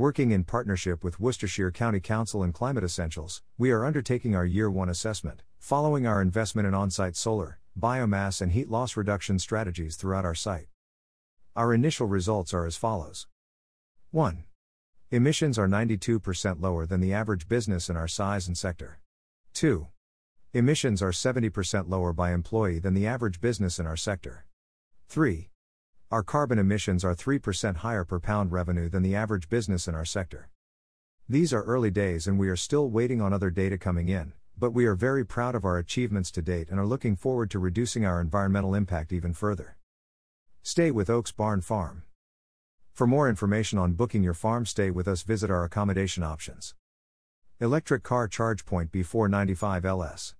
Working in partnership with Worcestershire County Council and Climate Essentials, we are undertaking our Year 1 assessment, following our investment in on site solar, biomass, and heat loss reduction strategies throughout our site. Our initial results are as follows 1. Emissions are 92% lower than the average business in our size and sector. 2. Emissions are 70% lower by employee than the average business in our sector. 3. Our carbon emissions are 3% higher per pound revenue than the average business in our sector. These are early days and we are still waiting on other data coming in, but we are very proud of our achievements to date and are looking forward to reducing our environmental impact even further. Stay with Oaks Barn Farm. For more information on booking your farm stay with us, visit our accommodation options. Electric car charge point B495 LS.